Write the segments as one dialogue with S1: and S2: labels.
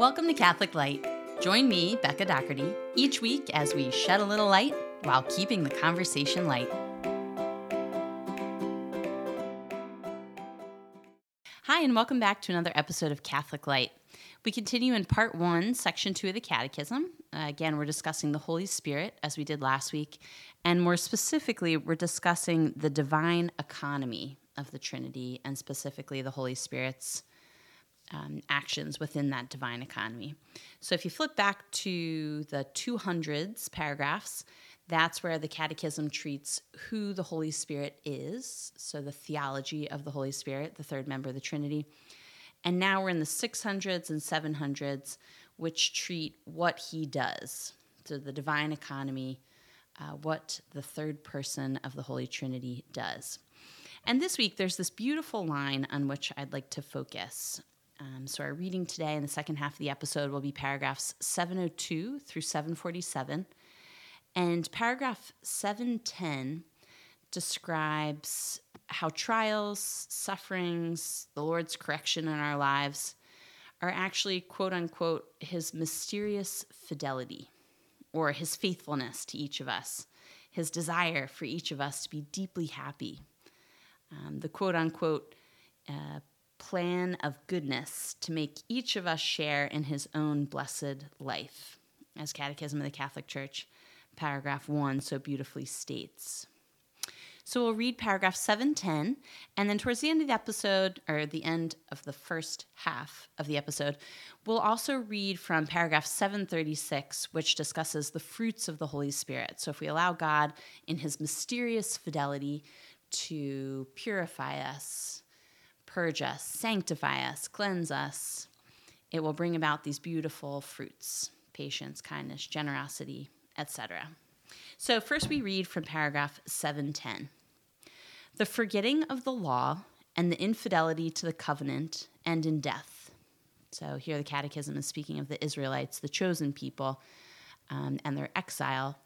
S1: Welcome to Catholic Light. Join me, Becca Doherty, each week as we shed a little light while keeping the conversation light. Hi, and welcome back to another episode of Catholic Light. We continue in part one, section two of the Catechism. Uh, again, we're discussing the Holy Spirit as we did last week, and more specifically, we're discussing the divine economy of the Trinity and specifically the Holy Spirit's um, actions within that divine economy. So if you flip back to the 200s paragraphs, that's where the Catechism treats who the Holy Spirit is, so the theology of the Holy Spirit, the third member of the Trinity. And now we're in the 600s and 700s, which treat what he does, so the divine economy, uh, what the third person of the Holy Trinity does. And this week, there's this beautiful line on which I'd like to focus. Um, so, our reading today in the second half of the episode will be paragraphs 702 through 747. And paragraph 710 describes how trials, sufferings, the Lord's correction in our lives are actually, quote unquote, his mysterious fidelity or his faithfulness to each of us, his desire for each of us to be deeply happy. Um, the quote unquote uh, plan of goodness to make each of us share in his own blessed life, as Catechism of the Catholic Church, paragraph 1, so beautifully states. So we'll read paragraph 710, and then towards the end of the episode, or the end of the first half of the episode, we'll also read from paragraph 736, which discusses the fruits of the Holy Spirit. So if we allow God in his mysterious fidelity to purify us, purge us, sanctify us, cleanse us, it will bring about these beautiful fruits patience, kindness, generosity, etc. So, first we read from paragraph 710 The forgetting of the law and the infidelity to the covenant end in death. So, here the Catechism is speaking of the Israelites, the chosen people, um, and their exile,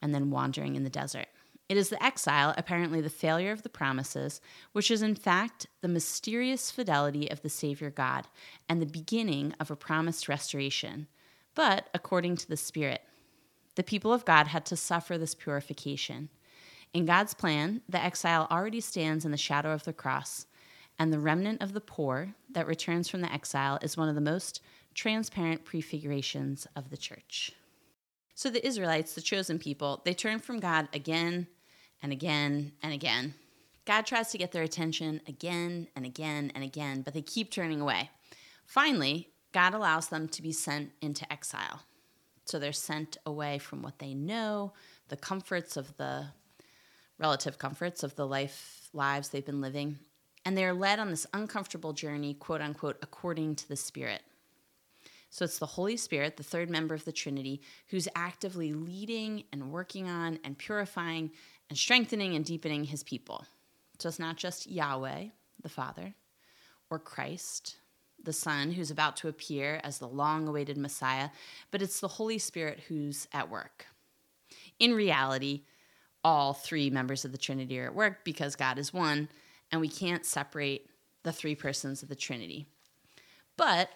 S1: and then wandering in the desert. It is the exile, apparently the failure of the promises, which is in fact the mysterious fidelity of the Savior God and the beginning of a promised restoration, but according to the Spirit. The people of God had to suffer this purification. In God's plan, the exile already stands in the shadow of the cross, and the remnant of the poor that returns from the exile is one of the most transparent prefigurations of the church. So the Israelites, the chosen people, they turn from God again and again and again. God tries to get their attention again and again and again, but they keep turning away. Finally, God allows them to be sent into exile. So they're sent away from what they know, the comforts of the relative comforts of the life lives they've been living, and they're led on this uncomfortable journey, quote unquote, according to the Spirit. So it's the Holy Spirit, the third member of the Trinity, who's actively leading and working on and purifying and strengthening and deepening his people. So it's not just Yahweh, the Father, or Christ, the Son, who's about to appear as the long awaited Messiah, but it's the Holy Spirit who's at work. In reality, all three members of the Trinity are at work because God is one, and we can't separate the three persons of the Trinity. But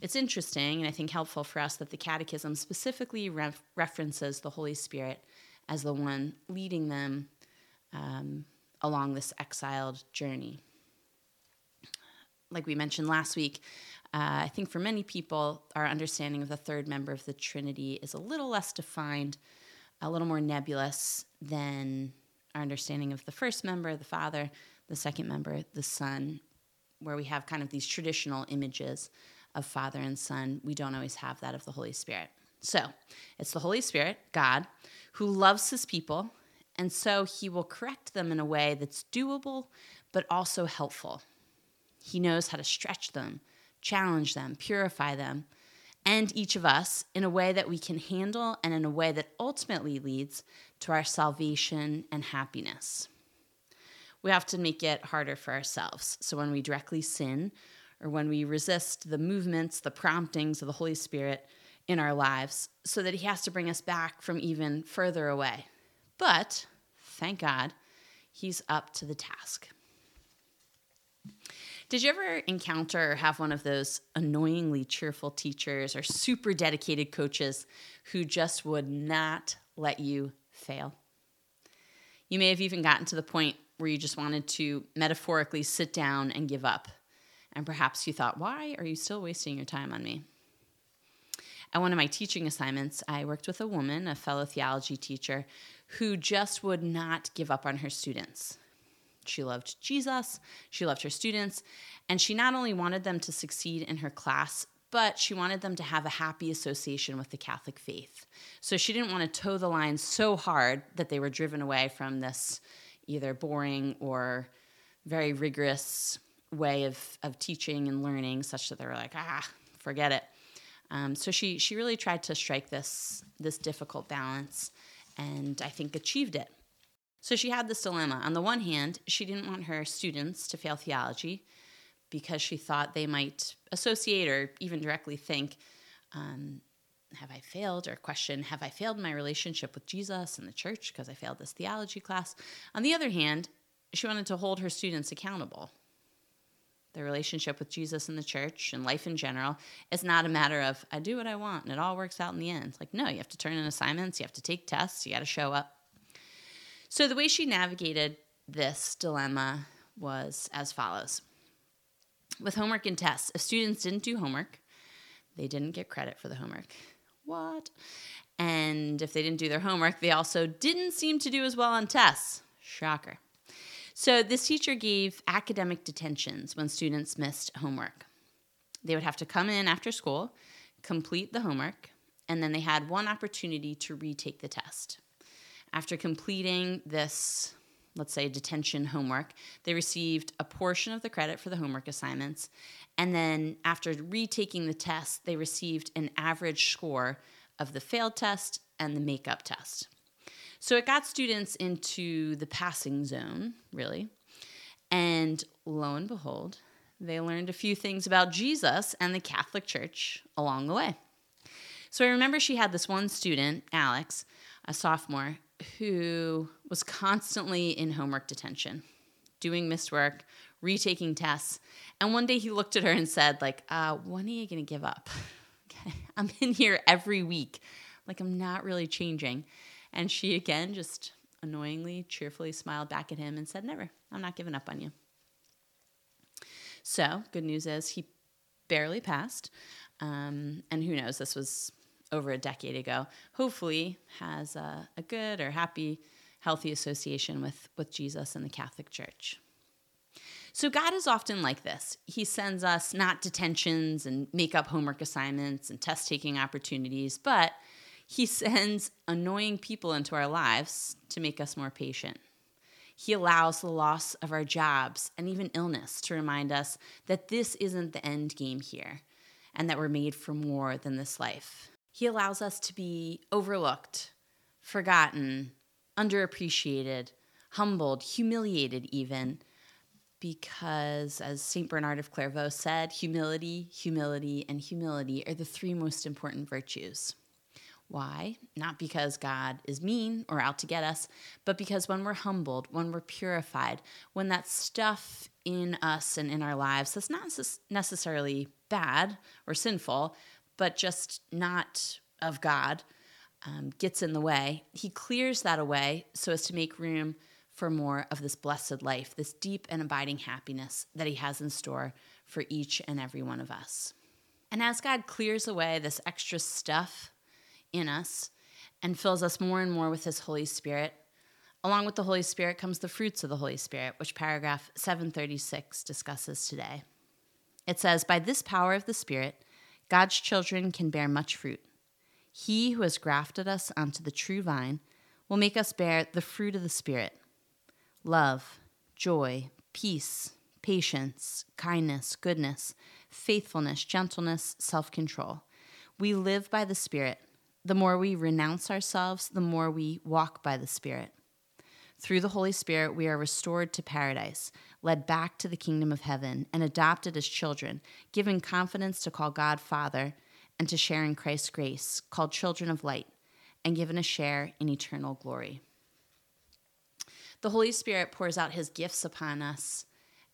S1: it's interesting and I think helpful for us that the Catechism specifically ref- references the Holy Spirit as the one leading them um, along this exiled journey. Like we mentioned last week, uh, I think for many people, our understanding of the third member of the Trinity is a little less defined, a little more nebulous than our understanding of the first member, the Father, the second member, the Son, where we have kind of these traditional images of Father and Son. We don't always have that of the Holy Spirit. So it's the Holy Spirit, God, who loves his people, and so he will correct them in a way that's doable, but also helpful. He knows how to stretch them, challenge them, purify them, and each of us in a way that we can handle and in a way that ultimately leads to our salvation and happiness. We to make it harder for ourselves. So when we directly sin, or when we resist the movements, the promptings of the Holy Spirit, in our lives so that he has to bring us back from even further away. But thank God, he's up to the task. Did you ever encounter or have one of those annoyingly cheerful teachers or super dedicated coaches who just would not let you fail? You may have even gotten to the point where you just wanted to metaphorically sit down and give up. And perhaps you thought, why are you still wasting your time on me? At one of my teaching assignments, I worked with a woman, a fellow theology teacher, who just would not give up on her students. She loved Jesus, she loved her students, and she not only wanted them to succeed in her class, but she wanted them to have a happy association with the Catholic faith. So she didn't want to toe the line so hard that they were driven away from this either boring or very rigorous way of, of teaching and learning, such that they were like, ah, forget it. Um, so she she really tried to strike this this difficult balance, and I think achieved it. So she had this dilemma. On the one hand, she didn't want her students to fail theology because she thought they might associate or even directly think, um, have I failed? Or question, have I failed my relationship with Jesus and the church because I failed this theology class? On the other hand, she wanted to hold her students accountable. Their relationship with Jesus and the church and life in general is not a matter of, I do what I want and it all works out in the end. It's like, no, you have to turn in assignments, you have to take tests, you got to show up. So the way she navigated this dilemma was as follows with homework and tests, if students didn't do homework, they didn't get credit for the homework. What? And if they didn't do their homework, they also didn't seem to do as well on tests. Shocker. So this teacher gave academic detentions when students missed homework. They would have to come in after school, complete the homework, and then they had one opportunity to retake the test. After completing this let's say detention homework, they received a portion of the credit for the homework assignments. And then after retaking the test, they received an average score of the failed test and the makeup test. So it got students into the passing zone, really. And lo and behold, they learned a few things about Jesus and the Catholic Church along the way. So I remember she had this one student, Alex, a sophomore, who was constantly in homework detention, doing missed work, retaking tests. And one day he looked at her and said, like, uh, when are you going to give up? Okay. I'm in here every week. Like, I'm not really changing. And she again just annoyingly, cheerfully smiled back at him and said, Never, I'm not giving up on you. So, good news is he barely passed. Um, and who knows, this was over a decade ago, hopefully has a, a good or happy, healthy association with, with Jesus and the Catholic Church. So God is often like this. He sends us not detentions and make up homework assignments and test taking opportunities, but he sends annoying people into our lives to make us more patient. He allows the loss of our jobs and even illness to remind us that this isn't the end game here and that we're made for more than this life. He allows us to be overlooked, forgotten, underappreciated, humbled, humiliated, even. Because, as St. Bernard of Clairvaux said, humility, humility, and humility are the three most important virtues. Why? Not because God is mean or out to get us, but because when we're humbled, when we're purified, when that stuff in us and in our lives that's not necessarily bad or sinful, but just not of God, um, gets in the way, he clears that away so as to make room for more of this blessed life, this deep and abiding happiness that he has in store for each and every one of us. And as God clears away this extra stuff in us and fills us more and more with his Holy Spirit, along with the Holy Spirit comes the fruits of the Holy Spirit, which paragraph 736 discusses today. It says, By this power of the Spirit, God's children can bear much fruit. He who has grafted us onto the true vine will make us bear the fruit of the Spirit love, joy, peace, patience, kindness, goodness, faithfulness, gentleness, self control. We live by the Spirit. The more we renounce ourselves, the more we walk by the Spirit. Through the Holy Spirit, we are restored to paradise, led back to the kingdom of heaven, and adopted as children, given confidence to call God Father and to share in Christ's grace, called children of light, and given a share in eternal glory. The Holy Spirit pours out his gifts upon us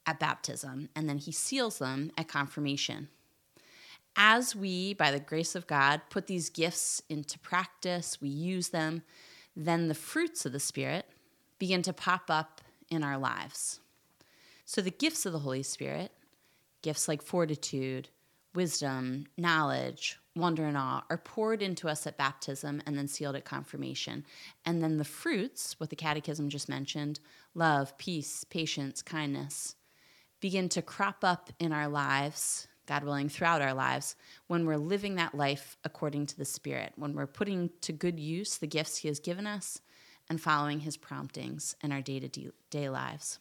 S1: at baptism, and then he seals them at confirmation. As we, by the grace of God, put these gifts into practice, we use them, then the fruits of the Spirit begin to pop up in our lives. So, the gifts of the Holy Spirit, gifts like fortitude, wisdom, knowledge, wonder, and awe, are poured into us at baptism and then sealed at confirmation. And then the fruits, what the Catechism just mentioned love, peace, patience, kindness begin to crop up in our lives, God willing, throughout our lives, when we're living that life according to the Spirit, when we're putting to good use the gifts He has given us and following His promptings in our day to day lives.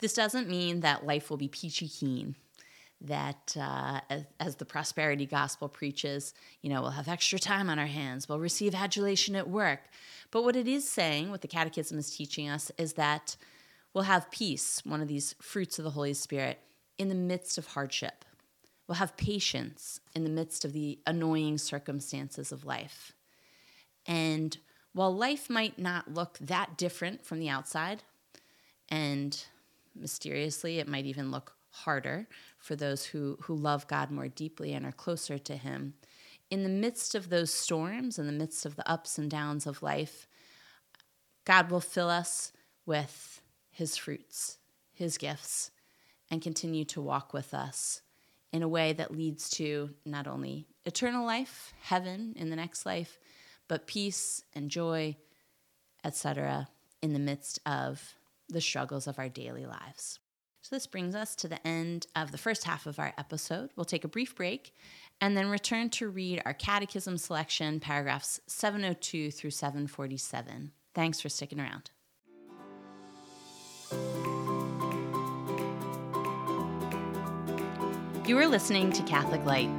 S1: This doesn't mean that life will be peachy keen that uh, as, as, the prosperity gospel preaches, you know, we'll have extra time on our hands, we'll receive adulation at work. But what it is saying, what the Catechism is teaching us, is that we'll have peace, one of these fruits of the Holy Spirit, in the midst of hardship. We'll have patience in the midst of the annoying circumstances of life. And while life might not look that different from the outside, and mysteriously, it might even look harder for those who, who love God more deeply and are closer to Him. In the midst of those storms, in the midst of the ups and downs of life, God will fill us with His fruits, His gifts, and continue to walk with us in a way that leads to not only eternal life, heaven in the next life, but peace and joy, etc., in the midst of the struggles of our daily lives. So, this brings us to the end of the first half of our episode. We'll take a brief break and then return to read our catechism selection, paragraphs 702 through 747. Thanks for sticking around. You are listening to Catholic Light.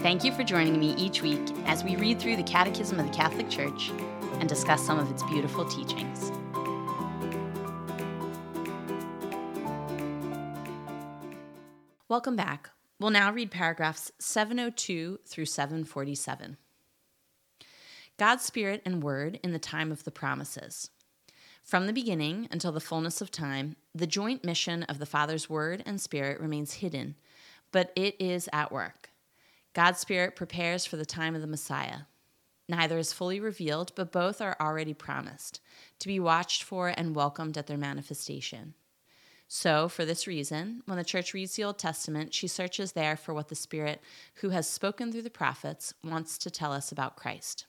S1: Thank you for joining me each week as we read through the Catechism of the Catholic Church and discuss some of its beautiful teachings. Welcome back. We'll now read paragraphs 702 through 747. God's Spirit and Word in the time of the promises. From the beginning until the fullness of time, the joint mission of the Father's Word and Spirit remains hidden, but it is at work. God's Spirit prepares for the time of the Messiah. Neither is fully revealed, but both are already promised, to be watched for and welcomed at their manifestation. So, for this reason, when the church reads the Old Testament, she searches there for what the Spirit, who has spoken through the prophets, wants to tell us about Christ.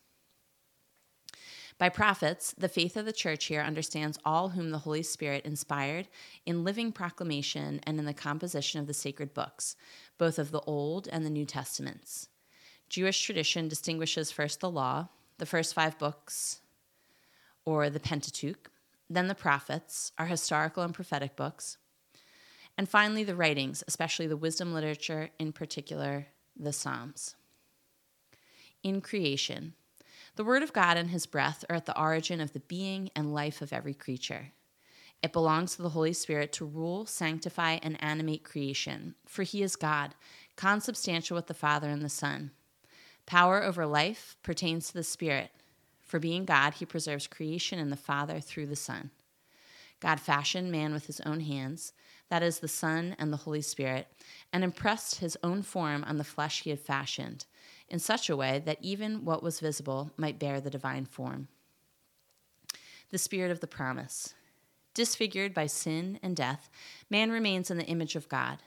S1: By prophets, the faith of the church here understands all whom the Holy Spirit inspired in living proclamation and in the composition of the sacred books, both of the Old and the New Testaments. Jewish tradition distinguishes first the law, the first five books, or the Pentateuch, then the prophets, our historical and prophetic books, and finally the writings, especially the wisdom literature, in particular the Psalms. In creation, the Word of God and His breath are at the origin of the being and life of every creature. It belongs to the Holy Spirit to rule, sanctify, and animate creation, for He is God, consubstantial with the Father and the Son. Power over life pertains to the Spirit for being God, he preserves creation in the Father through the Son. God fashioned man with his own hands, that is, the Son and the Holy Spirit, and impressed his own form on the flesh he had fashioned, in such a way that even what was visible might bear the divine form. The Spirit of the promise. Disfigured by sin and death, man remains in the image of God,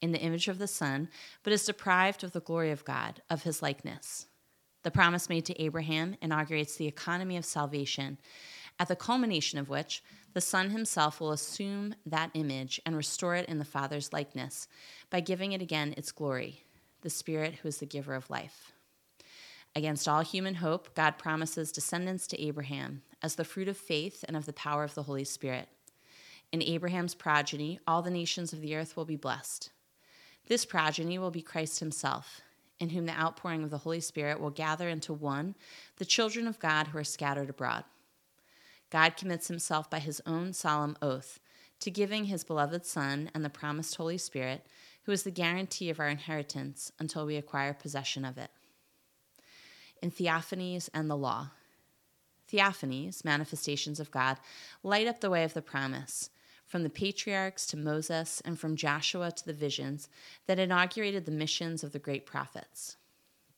S1: in the image of the Son, but is deprived of the glory of God, of his likeness. The promise made to Abraham inaugurates the economy of salvation, at the culmination of which the Son himself will assume that image and restore it in the Father's likeness by giving it again its glory, the Spirit who is the giver of life. Against all human hope, God promises descendants to Abraham as the fruit of faith and of the power of the Holy Spirit. In Abraham's progeny, all the nations of the earth will be blessed. This progeny will be Christ himself in whom the outpouring of the Holy Spirit will gather into one the children of God who are scattered abroad. God commits himself by his own solemn oath to giving his beloved Son and the promised Holy Spirit, who is the guarantee of our inheritance until we acquire possession of it. In theophanies and the law, theophanies, manifestations of God, light up the way of the promise from the patriarchs to Moses, and from Joshua to the visions that inaugurated the missions of the great prophets.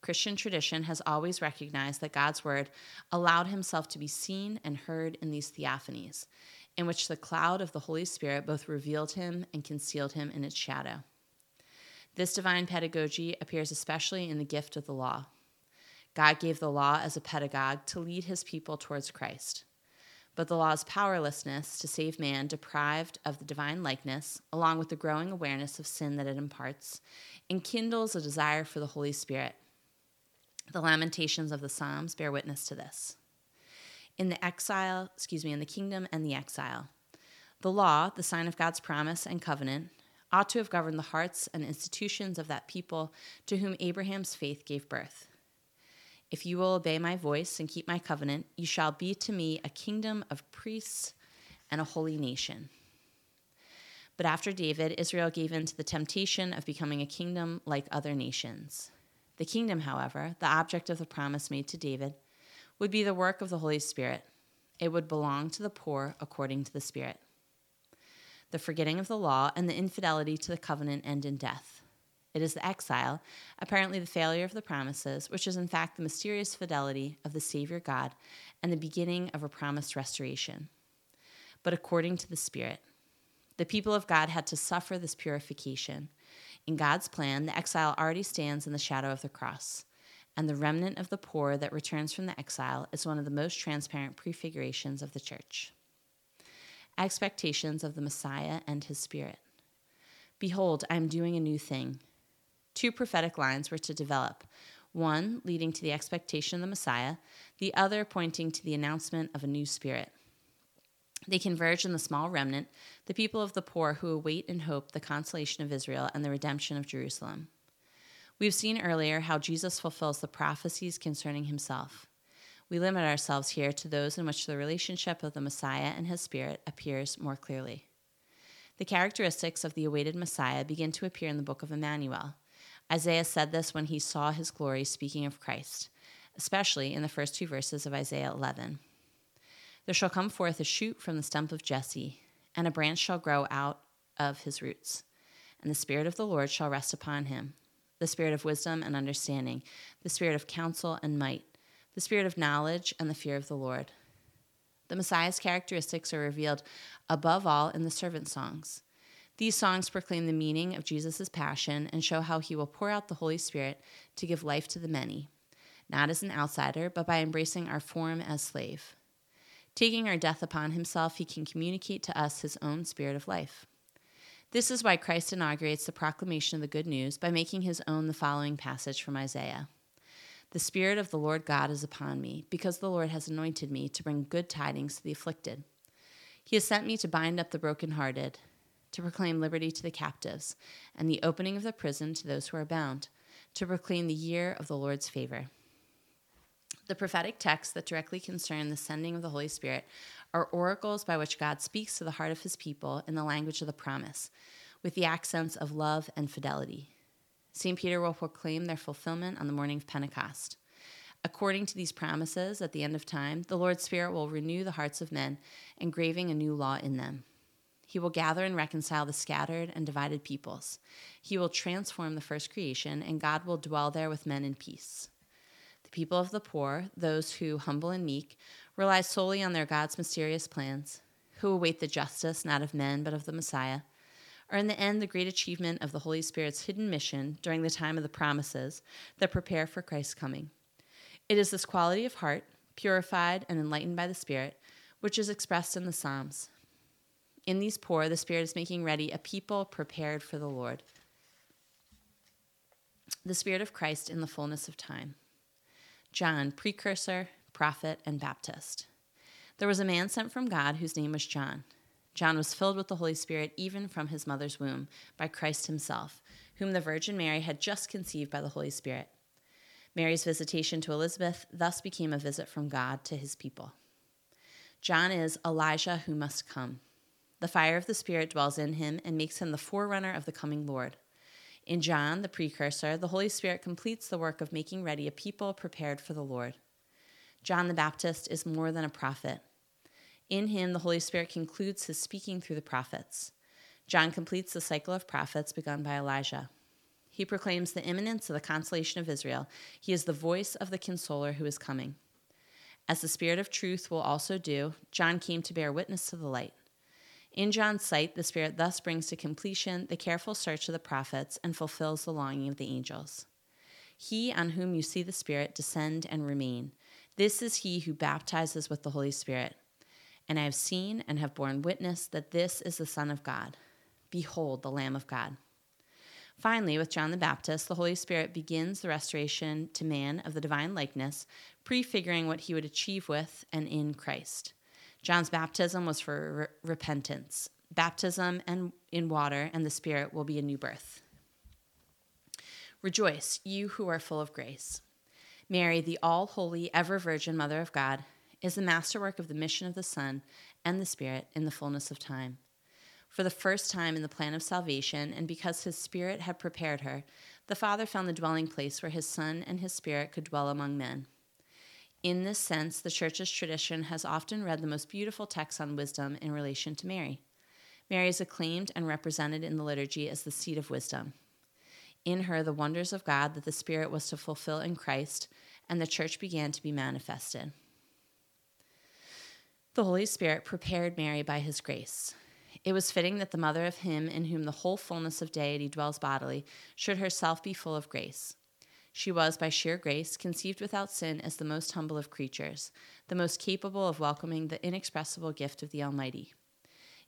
S1: Christian tradition has always recognized that God's word allowed himself to be seen and heard in these theophanies, in which the cloud of the Holy Spirit both revealed him and concealed him in its shadow. This divine pedagogy appears especially in the gift of the law. God gave the law as a pedagogue to lead his people towards Christ. But the law's powerlessness to save man, deprived of the divine likeness, along with the growing awareness of sin that it imparts, enkindles a desire for the Holy Spirit. The lamentations of the Psalms bear witness to this. In the exile, excuse me, in the kingdom and the exile, the law, the sign of God's promise and covenant, ought to have governed the hearts and institutions of that people to whom Abraham's faith gave birth. If you will obey my voice and keep my covenant, you shall be to me a kingdom of priests and a holy nation. But after David, Israel gave in to the temptation of becoming a kingdom like other nations. The kingdom, however, the object of the promise made to David, would be the work of the Holy Spirit. It would belong to the poor according to the Spirit. The forgetting of the law and the infidelity to the covenant end in death. It is the exile, apparently the failure of the promises, which is in fact the mysterious fidelity of the Savior God and the beginning of a promised restoration. But according to the Spirit, the people of God had to suffer this purification. In God's plan, the exile already stands in the shadow of the cross, and the remnant of the poor that returns from the exile is one of the most transparent prefigurations of the church. Expectations of the Messiah and his Spirit. Behold, I am doing a new thing. Two prophetic lines were to develop one leading to the expectation of the Messiah, the other pointing to the announcement of a new spirit. They converge in the small remnant, the people of the poor who await and hope the consolation of Israel and the redemption of Jerusalem. We've seen earlier how Jesus fulfills the prophecies concerning himself. We limit ourselves here to those in which the relationship of the Messiah and his Spirit appears more clearly. The characteristics of the awaited Messiah begin to appear in the book of Emmanuel. Isaiah said this when he saw his glory, speaking of Christ, especially in the first two verses of Isaiah 11. There shall come forth a shoot from the stump of Jesse, and a branch shall grow out of his roots. And the Spirit of the Lord shall rest upon him the Spirit of wisdom and understanding, the Spirit of counsel and might, the Spirit of knowledge and the fear of the Lord. The Messiah's characteristics are revealed above all in the servant songs. These songs proclaim the meaning of Jesus' passion and show how he will pour out the Holy Spirit to give life to the many, not as an outsider, but by embracing our form as slave. Taking our death upon himself, he can communicate to us his own spirit of life. This is why Christ inaugurates the proclamation of the good news by making his own the following passage from Isaiah The Spirit of the Lord God is upon me, because the Lord has anointed me to bring good tidings to the afflicted. He has sent me to bind up the brokenhearted to proclaim liberty to the captives, and the opening of the prison to those who are bound, to proclaim the year of the Lord's favor. The prophetic texts that directly concern the sending of the Holy Spirit are oracles by which God speaks to the heart of his people in the language of the promise, with the accents of love and fidelity. St. Peter will proclaim their fulfillment on the morning of Pentecost. According to these promises, at the end of time, the Lord's Spirit will renew the hearts of men, engraving a new law in them. He will gather and reconcile the scattered and divided peoples. He will transform the first creation, and God will dwell there with men in peace. The people of the poor, those who, humble and meek, rely solely on their God's mysterious plans, who await the justice not of men but of the Messiah, are in the end the great achievement of the Holy Spirit's hidden mission during the time of the promises that prepare for Christ's coming. It is this quality of heart, purified and enlightened by the Spirit, which is expressed in the Psalms. In these poor, the Spirit is making ready a people prepared for the Lord. The Spirit of Christ in the fullness of time. John, precursor, prophet, and Baptist. There was a man sent from God whose name was John. John was filled with the Holy Spirit even from his mother's womb by Christ himself, whom the Virgin Mary had just conceived by the Holy Spirit. Mary's visitation to Elizabeth thus became a visit from God to his people. John is Elijah who must come. The fire of the Spirit dwells in him and makes him the forerunner of the coming Lord. In John, the precursor, the Holy Spirit completes the work of making ready a people prepared for the Lord. John the Baptist is more than a prophet. In him, the Holy Spirit concludes his speaking through the prophets. John completes the cycle of prophets begun by Elijah. He proclaims the imminence of the consolation of Israel. He is the voice of the consoler who is coming. As the Spirit of truth will also do, John came to bear witness to the light. In John's sight, the Spirit thus brings to completion the careful search of the prophets and fulfills the longing of the angels. He on whom you see the Spirit descend and remain, this is he who baptizes with the Holy Spirit. And I have seen and have borne witness that this is the Son of God. Behold, the Lamb of God. Finally, with John the Baptist, the Holy Spirit begins the restoration to man of the divine likeness, prefiguring what he would achieve with and in Christ. John's baptism was for re- repentance. Baptism and in water and the Spirit will be a new birth. Rejoice, you who are full of grace. Mary, the all holy, ever virgin Mother of God, is the masterwork of the mission of the Son and the Spirit in the fullness of time. For the first time in the plan of salvation, and because his Spirit had prepared her, the Father found the dwelling place where his Son and his Spirit could dwell among men. In this sense, the Church's tradition has often read the most beautiful texts on wisdom in relation to Mary. Mary is acclaimed and represented in the liturgy as the seat of wisdom. In her, the wonders of God that the Spirit was to fulfill in Christ, and the Church began to be manifested. The Holy Spirit prepared Mary by his grace. It was fitting that the mother of him in whom the whole fullness of deity dwells bodily should herself be full of grace. She was, by sheer grace, conceived without sin as the most humble of creatures, the most capable of welcoming the inexpressible gift of the Almighty.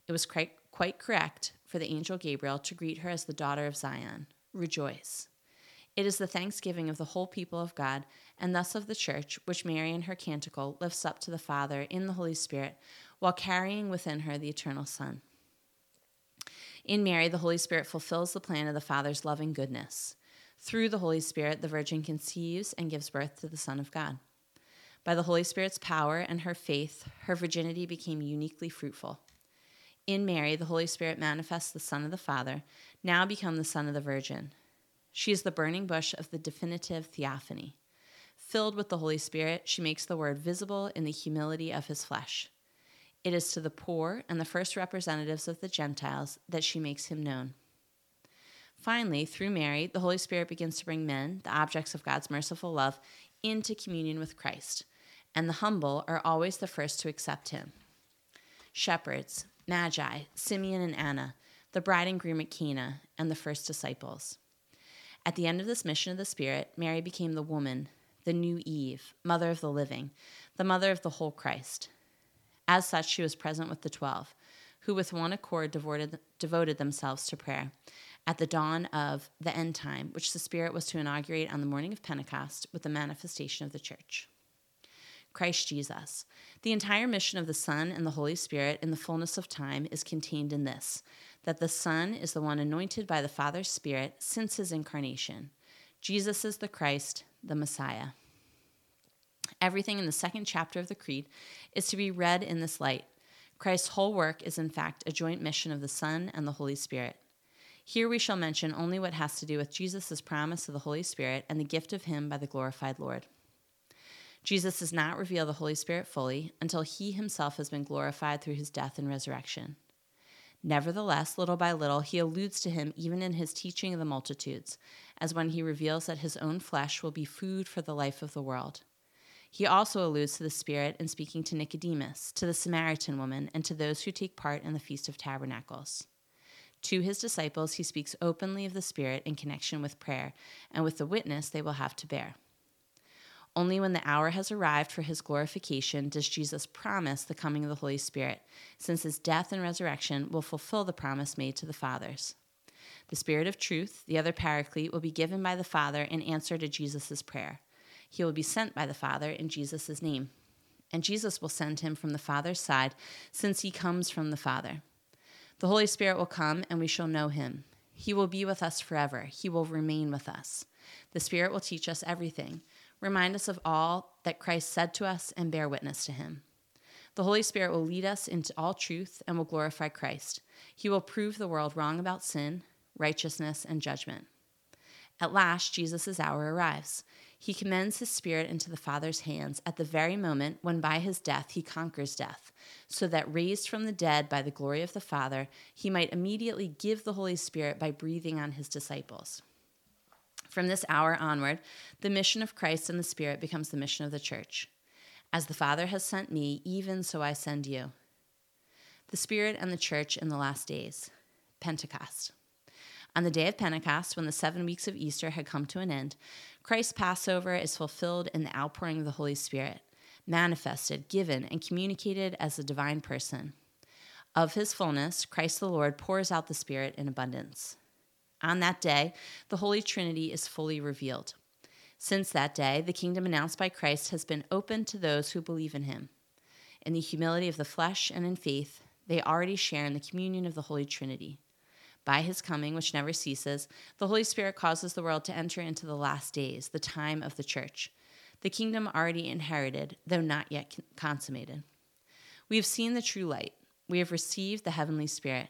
S1: It was quite, correct for the angel Gabriel to greet her as the daughter of Zion. Rejoice. It is the thanksgiving of the whole people of God, and thus of the church, which Mary in her canticle lifts up to the Father in the Holy Spirit, while carrying within her the eternal Son. In Mary, the Holy Spirit fulfills the plan of the Father's loving goodness. Through the Holy Spirit, the Virgin conceives and gives birth to the Son of God. By the Holy Spirit's power and her faith, her virginity became uniquely fruitful. In Mary, the Holy Spirit manifests the Son of the Father, now become the Son of the Virgin. She is the burning bush of the definitive theophany. Filled with the Holy Spirit, she makes the Word visible in the humility of his flesh. It is to the poor and the first representatives of the Gentiles that she makes him known. Finally, through Mary, the Holy Spirit begins to bring men, the objects of God's merciful love, into communion with Christ, and the humble are always the first to accept him. Shepherds, Magi, Simeon and Anna, the bride and groom at Cana, and the first disciples. At the end of this mission of the Spirit, Mary became the woman, the new Eve, mother of the living, the mother of the whole Christ. As such, she was present with the twelve, who with one accord devoted, devoted themselves to prayer at the dawn of the end time, which the Spirit was to inaugurate on the morning of Pentecost with the manifestation of the church. Christ Jesus. The entire mission of the Son and the Holy Spirit in the fullness of time is contained in this that the Son is the one anointed by the Father's Spirit since his incarnation. Jesus is the Christ, the Messiah. Everything in the second chapter of the Creed is to be read in this light. Christ's whole work is, in fact, a joint mission of the Son and the Holy Spirit. Here we shall mention only what has to do with Jesus' promise of the Holy Spirit and the gift of Him by the glorified Lord. Jesus does not reveal the Holy Spirit fully until He Himself has been glorified through His death and resurrection. Nevertheless, little by little, he alludes to him even in his teaching of the multitudes, as when he reveals that his own flesh will be food for the life of the world. He also alludes to the Spirit in speaking to Nicodemus, to the Samaritan woman, and to those who take part in the Feast of Tabernacles. To his disciples, he speaks openly of the Spirit in connection with prayer and with the witness they will have to bear. Only when the hour has arrived for his glorification does Jesus promise the coming of the Holy Spirit, since his death and resurrection will fulfill the promise made to the fathers. The Spirit of truth, the other paraclete, will be given by the Father in answer to Jesus' prayer. He will be sent by the Father in Jesus' name. And Jesus will send him from the Father's side, since he comes from the Father. The Holy Spirit will come, and we shall know him. He will be with us forever. He will remain with us. The Spirit will teach us everything remind us of all that Christ said to us, and bear witness to him. The Holy Spirit will lead us into all truth and will glorify Christ. He will prove the world wrong about sin, righteousness, and judgment. At last, Jesus' hour arrives. he commends his spirit into the Father's hands at the very moment when by his death he conquers death, so that raised from the dead by the glory of the Father, he might immediately give the Holy Spirit by breathing on his disciples. From this hour onward, the mission of Christ and the Spirit becomes the mission of the church. As the Father has sent me, even so I send you. The Spirit and the church in the last days. Pentecost. On the day of Pentecost, when the seven weeks of Easter had come to an end, Christ's Passover is fulfilled in the outpouring of the Holy Spirit, manifested, given, and communicated as a divine person. Of his fullness, Christ the Lord pours out the Spirit in abundance. On that day, the Holy Trinity is fully revealed. Since that day, the kingdom announced by Christ has been opened to those who believe in him. In the humility of the flesh and in faith, they already share in the communion of the Holy Trinity. By his coming, which never ceases, the Holy Spirit causes the world to enter into the last days, the time of the church, the kingdom already inherited, though not yet consummated. We have seen the true light. We have received the heavenly Spirit.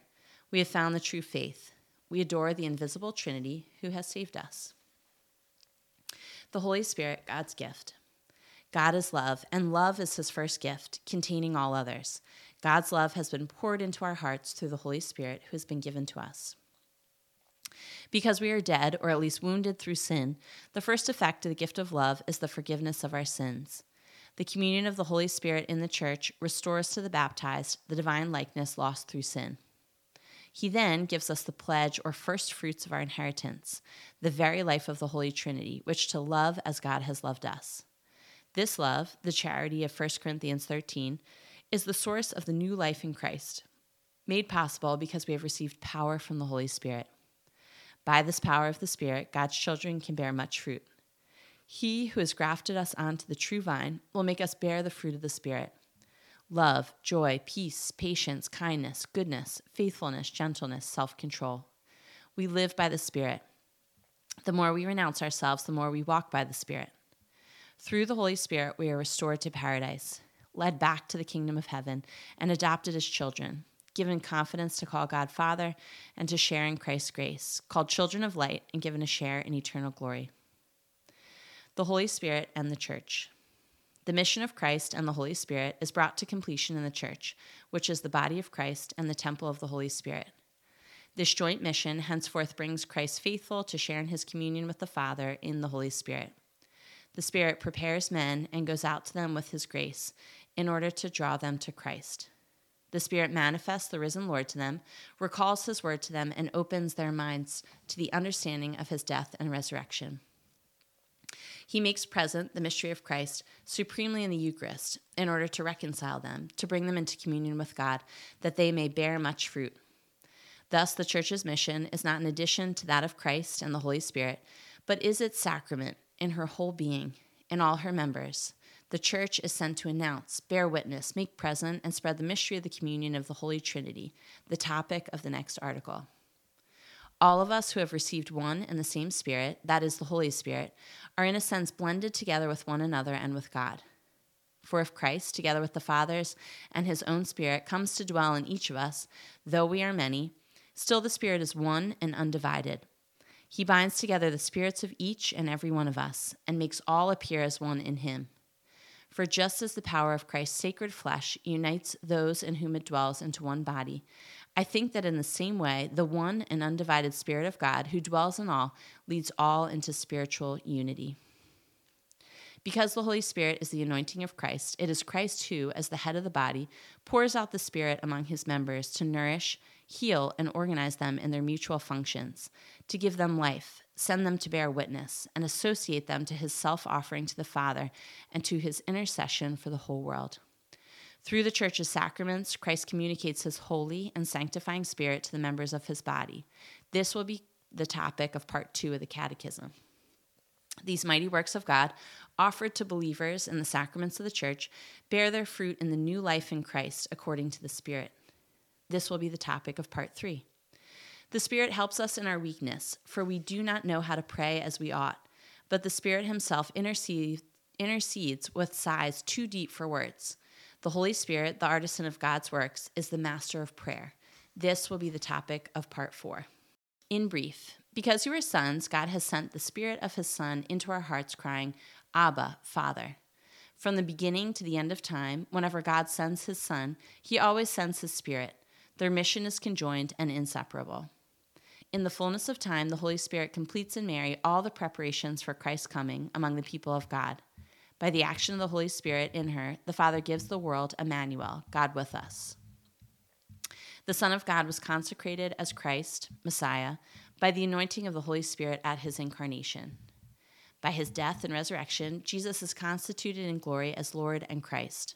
S1: We have found the true faith. We adore the invisible Trinity who has saved us. The Holy Spirit, God's gift. God is love, and love is his first gift, containing all others. God's love has been poured into our hearts through the Holy Spirit who has been given to us. Because we are dead, or at least wounded through sin, the first effect of the gift of love is the forgiveness of our sins. The communion of the Holy Spirit in the church restores to the baptized the divine likeness lost through sin. He then gives us the pledge or first fruits of our inheritance, the very life of the Holy Trinity, which to love as God has loved us. This love, the charity of 1 Corinthians 13, is the source of the new life in Christ, made possible because we have received power from the Holy Spirit. By this power of the Spirit, God's children can bear much fruit. He who has grafted us onto the true vine will make us bear the fruit of the Spirit love, joy, peace, patience, kindness, goodness, faithfulness, gentleness, self control. We live by the Spirit. The more we renounce ourselves, the more we walk by the Spirit. Through the Holy Spirit, we are restored to paradise led back to the kingdom of heaven, and adopted as children, given confidence to call God Father and to share in Christ's grace, called children of light, and given a share in eternal glory. The Holy Spirit and the Church. The mission of Christ and the Holy Spirit is brought to completion in the church, which is the body of Christ and the temple of the Holy Spirit. This joint mission henceforth brings Christ faithful to share in his communion with the Father in the Holy Spirit. The Spirit prepares men and goes out to them with his grace in order to draw them to Christ. The Spirit manifests the risen Lord to them, recalls his word to them, and opens their minds to the understanding of his death and resurrection. He makes present the mystery of Christ supremely in the Eucharist in order to reconcile them, to bring them into communion with God, that they may bear much fruit. Thus, the Church's mission is not an addition to that of Christ and the Holy Spirit, but is its sacrament in her whole being, in all her members, the church is sent to announce, bear witness, make present, and spread the mystery of the communion of the Holy Trinity, the topic of the next article. All of us who have received one and the same Spirit, that is the Holy Spirit, are in a sense blended together with one another and with God. For if Christ, together with the fathers and his own Spirit, comes to dwell in each of us, though we are many, still the Spirit is one and undivided. He binds together the spirits of each and every one of us and makes all appear as one in him. For just as the power of Christ's sacred flesh unites those in whom it dwells into one body, I think that in the same way, the one and undivided Spirit of God who dwells in all leads all into spiritual unity. Because the Holy Spirit is the anointing of Christ, it is Christ who, as the head of the body, pours out the Spirit among his members to nourish, heal, and organize them in their mutual functions, to give them life, send them to bear witness, and associate them to his self offering to the Father and to his intercession for the whole world. Through the church's sacraments, Christ communicates his holy and sanctifying spirit to the members of his body. This will be the topic of part two of the Catechism. These mighty works of God, offered to believers in the sacraments of the church, bear their fruit in the new life in Christ according to the Spirit. This will be the topic of part three. The Spirit helps us in our weakness, for we do not know how to pray as we ought, but the Spirit Himself intercedes, intercedes with sighs too deep for words. The Holy Spirit, the artisan of God's works, is the master of prayer. This will be the topic of part four. In brief, Because you are sons, God has sent the Spirit of His Son into our hearts, crying, Abba, Father. From the beginning to the end of time, whenever God sends His Son, He always sends His Spirit. Their mission is conjoined and inseparable. In the fullness of time, the Holy Spirit completes in Mary all the preparations for Christ's coming among the people of God. By the action of the Holy Spirit in her, the Father gives the world Emmanuel, God with us. The Son of God was consecrated as Christ, Messiah, by the anointing of the Holy Spirit at his incarnation. By his death and resurrection, Jesus is constituted in glory as Lord and Christ.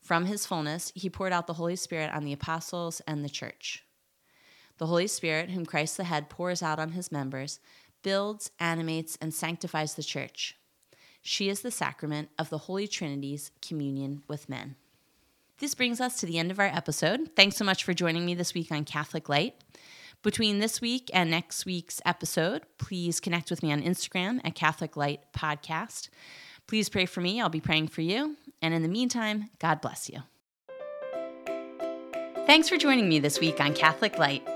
S1: From his fullness, he poured out the Holy Spirit on the apostles and the church. The Holy Spirit, whom Christ the head pours out on his members, builds, animates, and sanctifies the church. She is the sacrament of the Holy Trinity's communion with men. This brings us to the end of our episode. Thanks so much for joining me this week on Catholic Light. Between this week and next week's episode, please connect with me on Instagram at Catholic Light Podcast. Please pray for me. I'll be praying for you. And in the meantime, God bless you. Thanks for joining me this week on Catholic Light.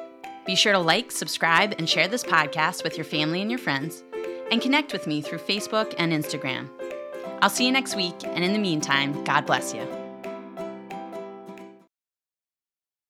S1: Be sure to like, subscribe, and share this podcast with your family and your friends, and connect with me through Facebook and Instagram. I'll see you next week, and in the meantime, God bless you.